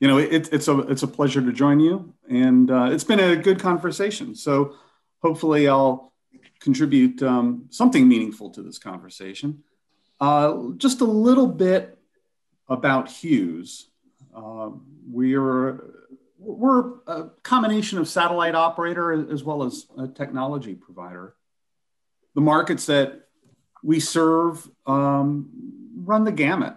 you know, it, it's a it's a pleasure to join you, and uh, it's been a good conversation. So hopefully, I'll contribute um, something meaningful to this conversation. Uh, just a little bit about Hughes. Uh, we're we're a combination of satellite operator as well as a technology provider. The markets that we serve um, run the gamut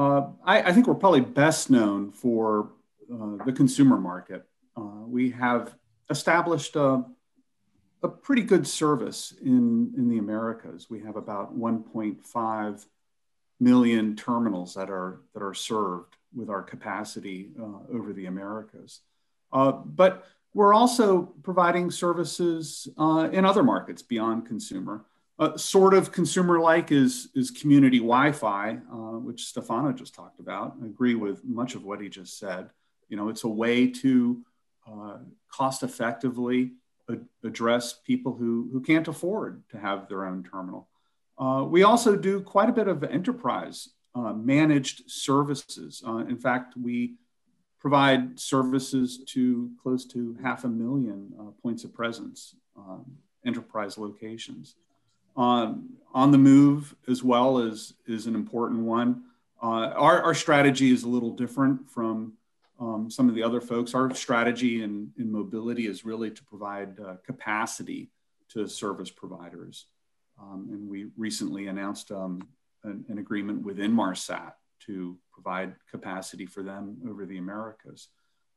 uh, I, I, think we're probably best known for uh, the consumer market. Uh, we have established a, a, pretty good service in, in the Americas. We have about 1.5 million terminals that are, that are served with our capacity uh, over the Americas. Uh, but we're also providing services in other markets beyond consumer. Uh, sort of consumer-like is is community Wi-Fi, uh, which Stefano just talked about. I agree with much of what he just said. You know, it's a way to uh, cost-effectively ad- address people who who can't afford to have their own terminal. Uh, we also do quite a bit of enterprise uh, managed services. Uh, in fact, we provide services to close to half a million points of presence, um, enterprise locations on on the move as well is is an important one. Uh, our, our strategy is a little different from um, some of the other folks. Our strategy in, in mobility is really to provide uh, capacity to service providers. Um, and we recently announced um, an, an, agreement with Inmarsat to provide capacity for them over the Americas.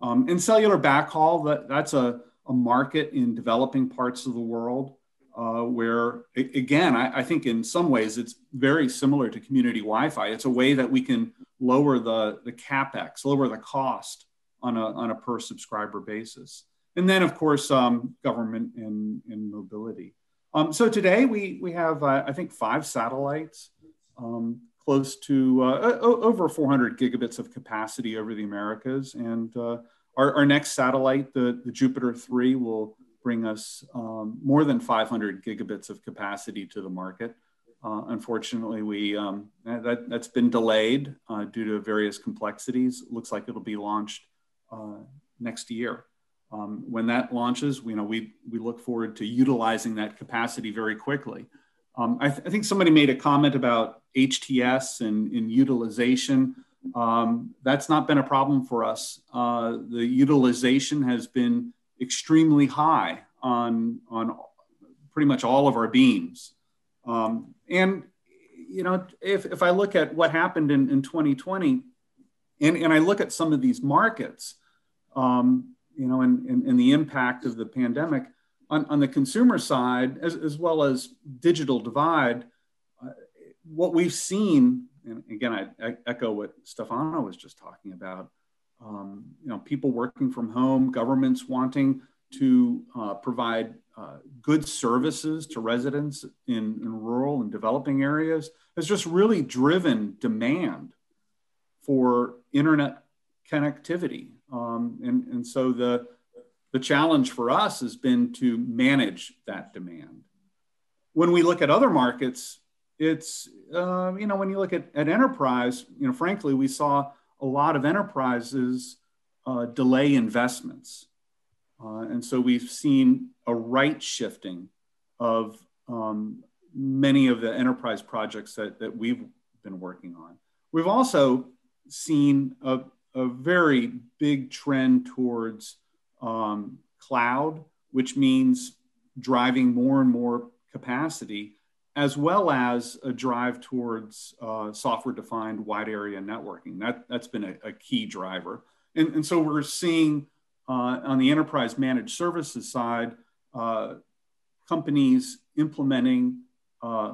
Um, in cellular backhaul, that, that's a, a market in developing parts of the world uh, where again, I, I, think in some ways it's very similar to community Wi-Fi. It's a way that we can lower the, the capex, lower the cost on a, on a per subscriber basis. And then of course, um, government and, and mobility. Um, so today we, we have, uh, I think five satellites, um, close to uh, over 400 gigabits of capacity over the Americas. And uh, our, our next satellite, the, the Jupiter 3 will bring us um, more than 500 gigabits of capacity to the market. Uh, unfortunately, we um, that that's been delayed uh, due to various complexities. Looks like it'll be launched uh, next year. Um, when that launches, you know, we we look forward to utilizing that capacity very quickly. Um, I, th- I, think somebody made a comment about HTS and, and utilization. Um, that's not been a problem for us. Uh, the utilization has been extremely high on on pretty much all of our beams. Um, and you know, if, if I look at what happened in, in 2020, and, and I look at some of these markets, um, you know, and, and, and, the impact of the pandemic on, on the consumer side, as, as well as digital divide, uh, what we've seen, and again, I, I, echo what Stefano was just talking about, um, you know, people working from home, governments wanting to uh, provide uh, good services to residents in, in, rural and developing areas has just really driven demand for internet connectivity. Um, and, and so the, the challenge for us has been to manage that demand. When we look at other markets, it's, uh, you know, when you look at, at enterprise, you know, frankly, we saw a lot of enterprises uh, delay investments. Uh, and so we've seen a right shifting of um, many of the enterprise projects that, that we've been working on. We've also seen a, a very big trend towards um, cloud, which means driving more and more capacity, as well as a drive towards uh, software defined wide area networking. That, that's been a, a key driver. And, and so we're seeing uh, on the enterprise managed services side, uh, companies implementing uh,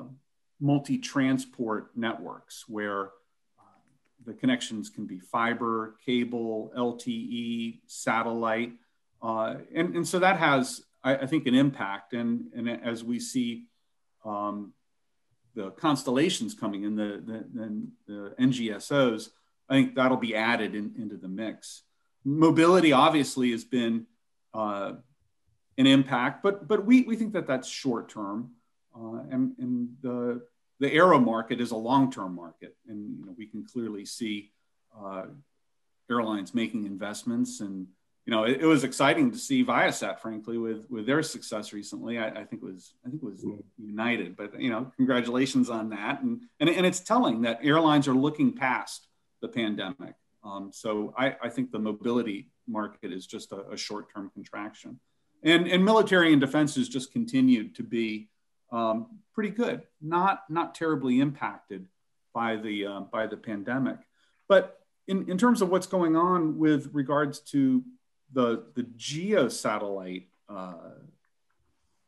multi-transport networks where uh, the connections can be fiber, cable, LTE, satellite. Uh, and, and so that has, I, I, think, an impact. And, and as we see um, the constellations coming in, the, the, the, NGSOs, I think that'll be added in, into the mix. Mobility obviously has been uh, an impact, but but we, we think that that's short term, uh, and, and the the aero market is a long term market, and you know, we can clearly see uh, airlines making investments and you know, it, it, was exciting to see Viasat, frankly, with with their success recently. I, I think it was I think it was United, but you know, congratulations on that. And and, and it's telling that airlines are looking past the pandemic. Um, so I, I think the mobility market is just a, a short term contraction, and and military and defense has just continued to be um, pretty good, not not terribly impacted by the uh, by the pandemic, but in, in terms of what's going on with regards to the the geo satellite uh,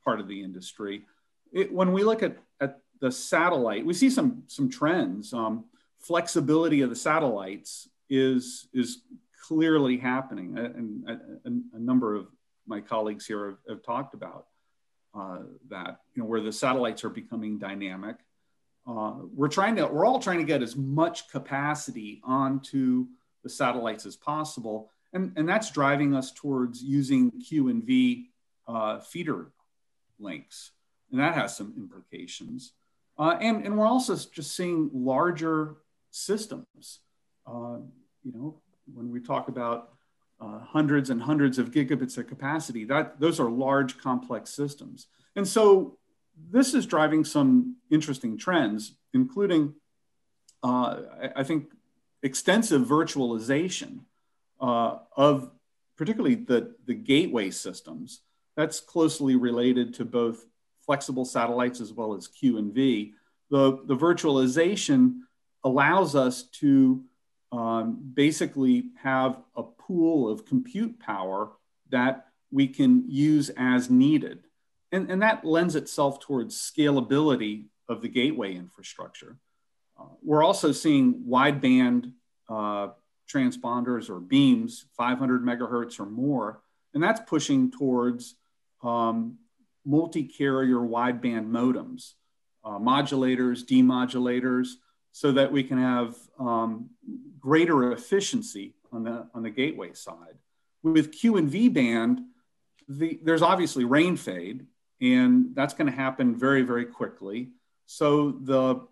part of the industry, it, when we look at, at the satellite, we see some some trends. Um, flexibility of the satellites is is clearly happening, and a, a, number of my colleagues here have, have talked about uh, that. You know, where the satellites are becoming dynamic. Uh, we're trying to we're all trying to get as much capacity onto the satellites as possible and, and that's driving us towards using Q and V uh, feeder links. And that has some implications. Uh, and, and we're also just seeing larger systems. Uh, you know, when we talk about uh, hundreds and hundreds of gigabits of capacity, that those are large, complex systems. And so this is driving some interesting trends, including, uh, I, I think, extensive virtualization uh, of particularly the, the gateway systems. That's closely related to both flexible satellites as well as Q and V. The, the virtualization allows us to um, basically have a pool of compute power that we can use as needed. And, and that lends itself towards scalability of the gateway infrastructure. Uh, we're also seeing wideband uh, transponders or beams, 500 megahertz or more, and that's pushing towards um, multi-carrier wideband modems, uh, modulators, demodulators, so that we can have um, greater efficiency on the, on the gateway side. With Q and V band, the, there's obviously rain fade, and that's going to happen very, very quickly. So the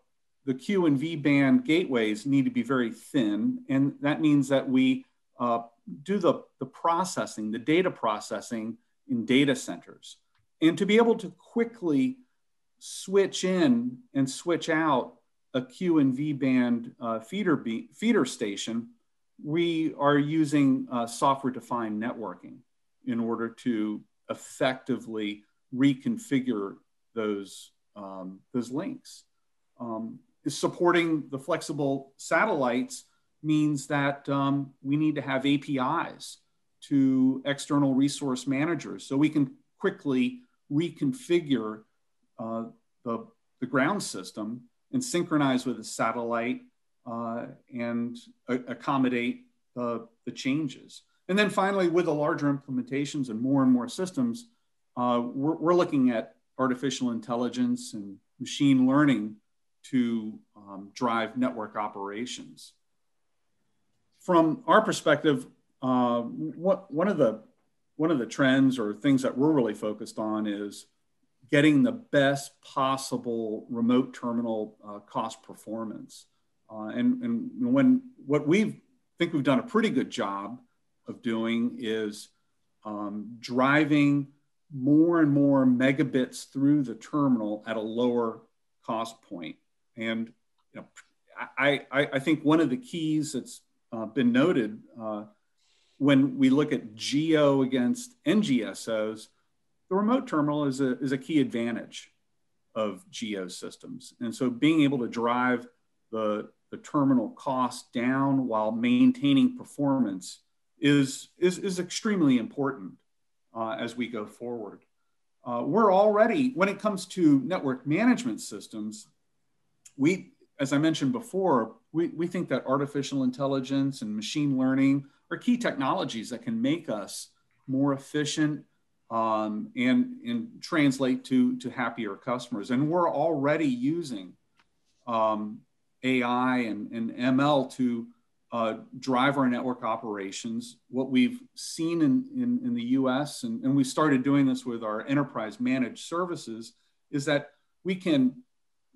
the Q and V band gateways need to be very thin. And that means that we uh, do the, the processing, the data processing in data centers. And to be able to quickly switch in and switch out a Q and V band uh, feeder, be- feeder station, we are using uh, software defined networking in order to effectively reconfigure those, um, those links. Um, supporting the flexible satellites means that um, we need to have APIs to external resource managers so we can quickly reconfigure uh, the, the ground system and synchronize with the satellite uh, and accommodate the, the changes. And then finally, with the larger implementations and more and more systems, uh, we're, we're looking at artificial intelligence and machine learning to um, drive network operations. From our perspective, uh, what, one, of the, one of the trends or things that we're really focused on is getting the best possible remote terminal uh, cost performance. Uh, and, and when what we think we've done a pretty good job of doing is um, driving more and more megabits through the terminal at a lower cost point. And you know, I, I, I think one of the keys that's uh, been noted uh, when we look at geo against NGSOs, the remote terminal is a, is a key advantage of geo systems. And so being able to drive the, the terminal cost down while maintaining performance is, is, is extremely important uh, as we go forward. Uh, we're already, when it comes to network management systems, we, as I mentioned before, we, we think that artificial intelligence and machine learning are key technologies that can make us more efficient um, and, and translate to, to happier customers. And we're already using um, AI and, and ML to uh, drive our network operations. What we've seen in, in, in the US, and, and we started doing this with our enterprise managed services, is that we can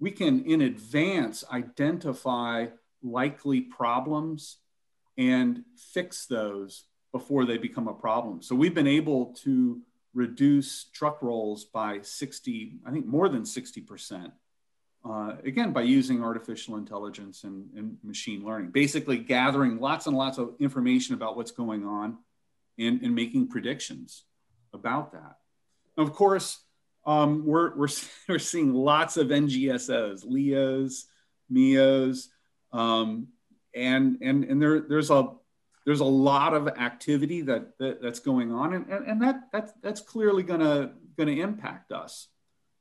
we can in advance identify likely problems and fix those before they become a problem. So we've been able to reduce truck rolls by 60, I think more than 60%. Uh, again, by using artificial intelligence and, and, machine learning, basically gathering lots and lots of information about what's going on and, and making predictions about that. Of course, um, we're, we're, we're seeing lots of NGSOs, LEOs, MEOs, um, and, and, and there, there's a, there's a lot of activity that, that that's going on and, and, and that, that's, that's clearly gonna, gonna impact us.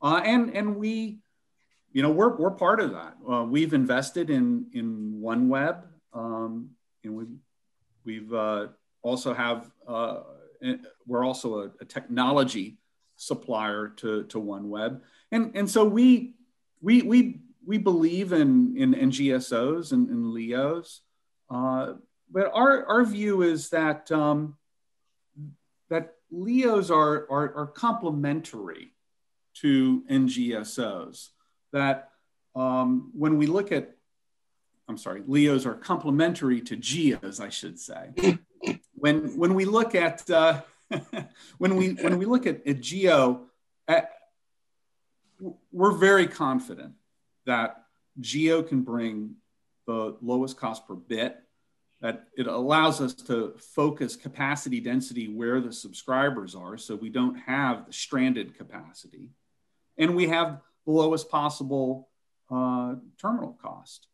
Uh, and, and we, you know, we're, we're part of that. Uh, we've invested in, in OneWeb um, and we've, we've uh, also have, uh, we're also a, a, technology supplier to, to OneWeb. And, and so we, we, we, we believe in, in NGSOs and, and LEOs. Uh, but our, our view is that um, that LEOs are, are, are complementary to NGSOs. That um, when we look at, I'm sorry, LEOs are complementary to GEOs, I should say. when when we look at uh, when we when we look at, at GEO, at, we're very confident that GEO can bring the lowest cost per bit that it allows us to focus capacity density where the subscribers are so we don't have the stranded capacity. And we have the lowest possible uh, terminal cost.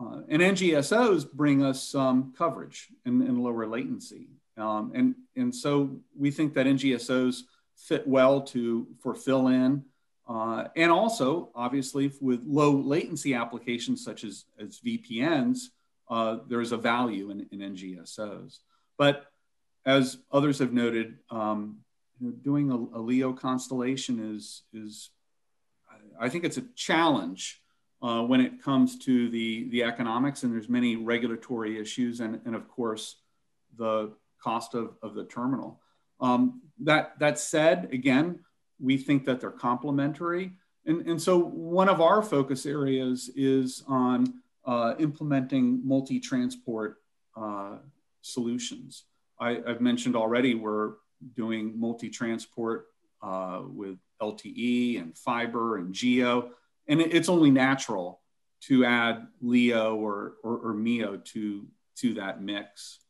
Uh, and ngsos bring us um, coverage and, and, lower latency um, and, and so we think that ngsos fit well to for fill in uh, and also obviously with low latency applications such as, as vpns uh, there's a value in, in, NGSOs. But as others have noted, um, doing a, a, LEO constellation is, is, I think it's a challenge uh, when it comes to the, the economics, and there's many regulatory issues, and, and of course, the cost of, of the terminal. Um, that, that said, again, we think that they're complementary. And, and so one of our focus areas is on uh, implementing multi-transport uh, solutions. I, have mentioned already we're doing multi-transport uh, with LTE and fiber and geo, and it, it's only natural to add LEO or, or, or MEO to, to that mix.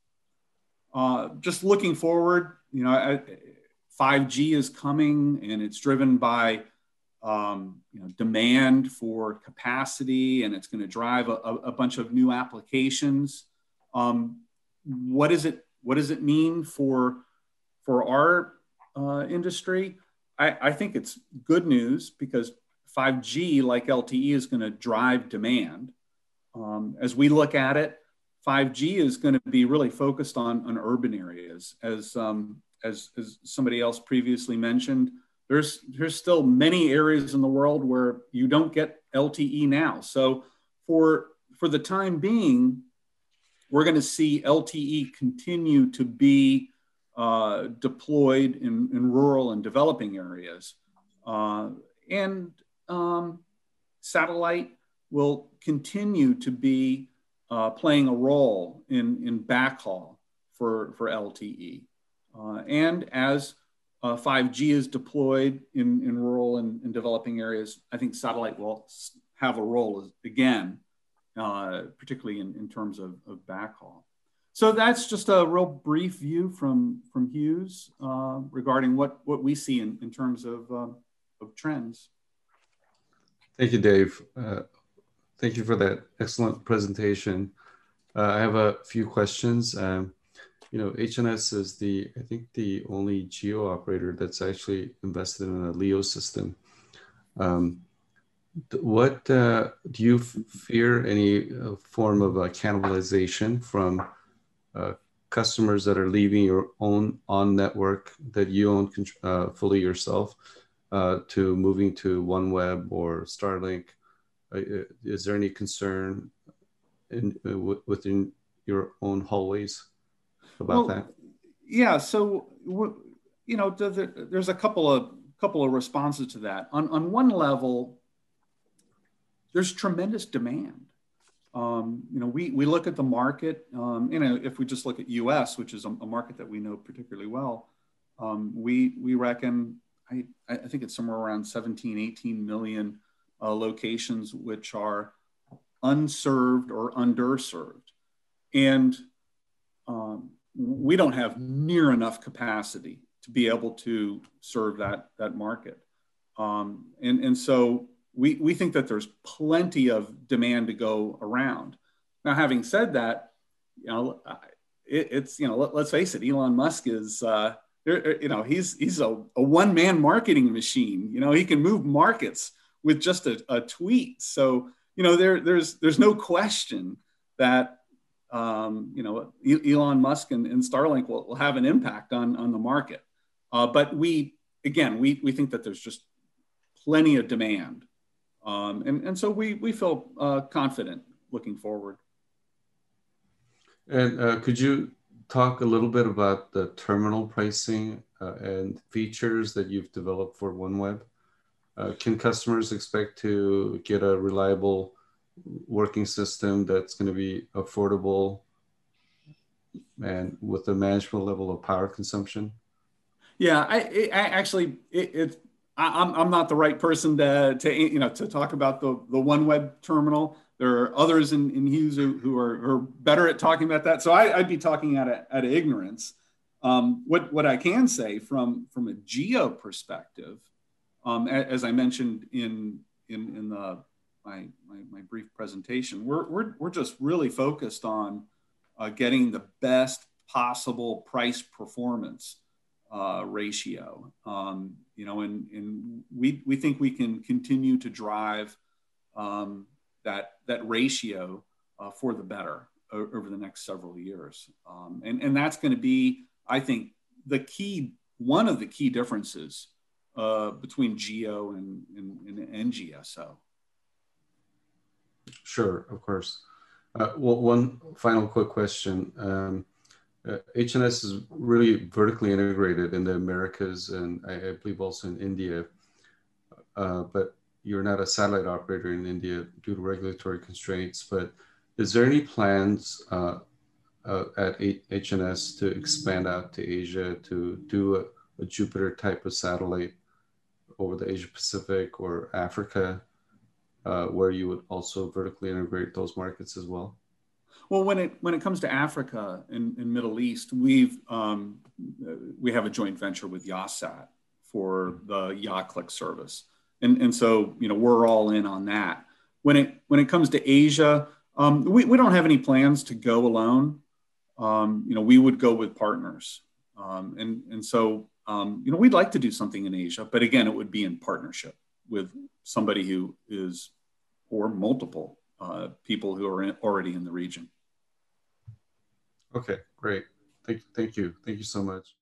Uh, just looking forward, you know, I, 5G is coming and it's driven by um, you know, demand for capacity and it's going to drive a, a, bunch of new applications. Um, what is it? What does it mean for for our uh, industry? I, I think it's good news because 5G, like LTE, is going to drive demand. Um, as we look at it, 5G is going to be really focused on, on urban areas, as, um, as, as somebody else previously mentioned there's there's still many areas in the world where you don't get LTE now. So for for the time being, we're going to see LTE continue to be uh, deployed in, in rural and developing areas, uh, and um, satellite will continue to be uh, playing a role in in backhaul for for LTE, uh, and as uh, 5G is deployed in, in rural and, developing areas. I think satellite will have a role again, uh, particularly in, in terms of, of backhaul. So that's just a real brief view from, from Hughes uh, regarding what, what we see in, in terms of, um, of trends. Thank you, Dave. Thank you for that excellent presentation. Uh, I have a few questions. Um, you know, HNS is the, I think, the only geo operator that's actually invested in a LEO system. Um, what uh, do you fear any uh, form of uh, cannibalization from uh, customers that are leaving your own on network that you own uh, fully yourself uh, to moving to OneWeb or Starlink? Is there any concern in, within your own hallways? about well, that? Yeah. So, you know, there's a couple of couple of responses to that. On on one level, there's tremendous demand. um, you know, we, we look at the market, um, you know, if we just look at US, which is a, a market that we know particularly well, um, we, we reckon, I, I think it's somewhere around 17, 18 million uh, locations which are unserved or underserved. And um, we don't have near enough capacity to be able to serve that, that market. Um, and, and so we, we think that there's plenty of demand to go around. Now, having said that, you know, it, it's, you know, let, us face it, Elon Musk is, uh, you know, he's, he's a, a one man marketing machine. You know, he can move markets with just a, a tweet. So, you know, there, there's, there's no question that, um, you know, Elon Musk and, and Starlink will, will, have an impact on, on the market. Uh, but we, again, we, we think that there's just plenty of demand um, and, and so we, we feel uh, confident looking forward. And uh, could you talk a little bit about the terminal pricing uh, and features that you've developed for OneWeb? Uh, can customers expect to get a reliable working system that's going to be affordable and with a manageable level of power consumption? Yeah, I, I actually it, it, I, am I'm not the right person to, to you know to talk about the the OneWeb terminal. There are others in, in Hughes who, who are, who are better at talking about that. So I, would be talking out of, out of ignorance. Um, what what I can say from from a geo perspective, um, as I mentioned in in in the my, my, my brief presentation, we're, we're we're just really focused on uh, getting the best possible price performance uh, ratio. Um, you know, and, and we, we think we can continue to drive um, that, that ratio uh, for the better over the next several years. Um, and, and that's going to be, I think, the key, one of the key differences uh, between GEO and, and, and NGSO. Sure, of course. Uh, well, one final quick question. Um, uh, HNS is really vertically integrated in the Americas and I, I believe also in India. Uh, but you're not a satellite operator in India due to regulatory constraints. But is there any plans uh, uh at HNS to expand out to Asia to do a, a Jupiter type of satellite over the Asia Pacific or Africa, uh, where you would also vertically integrate those markets as well? Well, when it when it comes to Africa and, and Middle East, we've um, we have a joint venture with Yahsat for the YahClick service, and and so you know we're all in on that. When it when it comes to Asia, um, we we don't have any plans to go alone. Um, you know, we would go with partners, um, and and so um, you know we'd like to do something in Asia, but again, it would be in partnership with somebody who is or multiple uh, people who are in, already in the region. Okay, great. Thank, thank you. Thank you so much.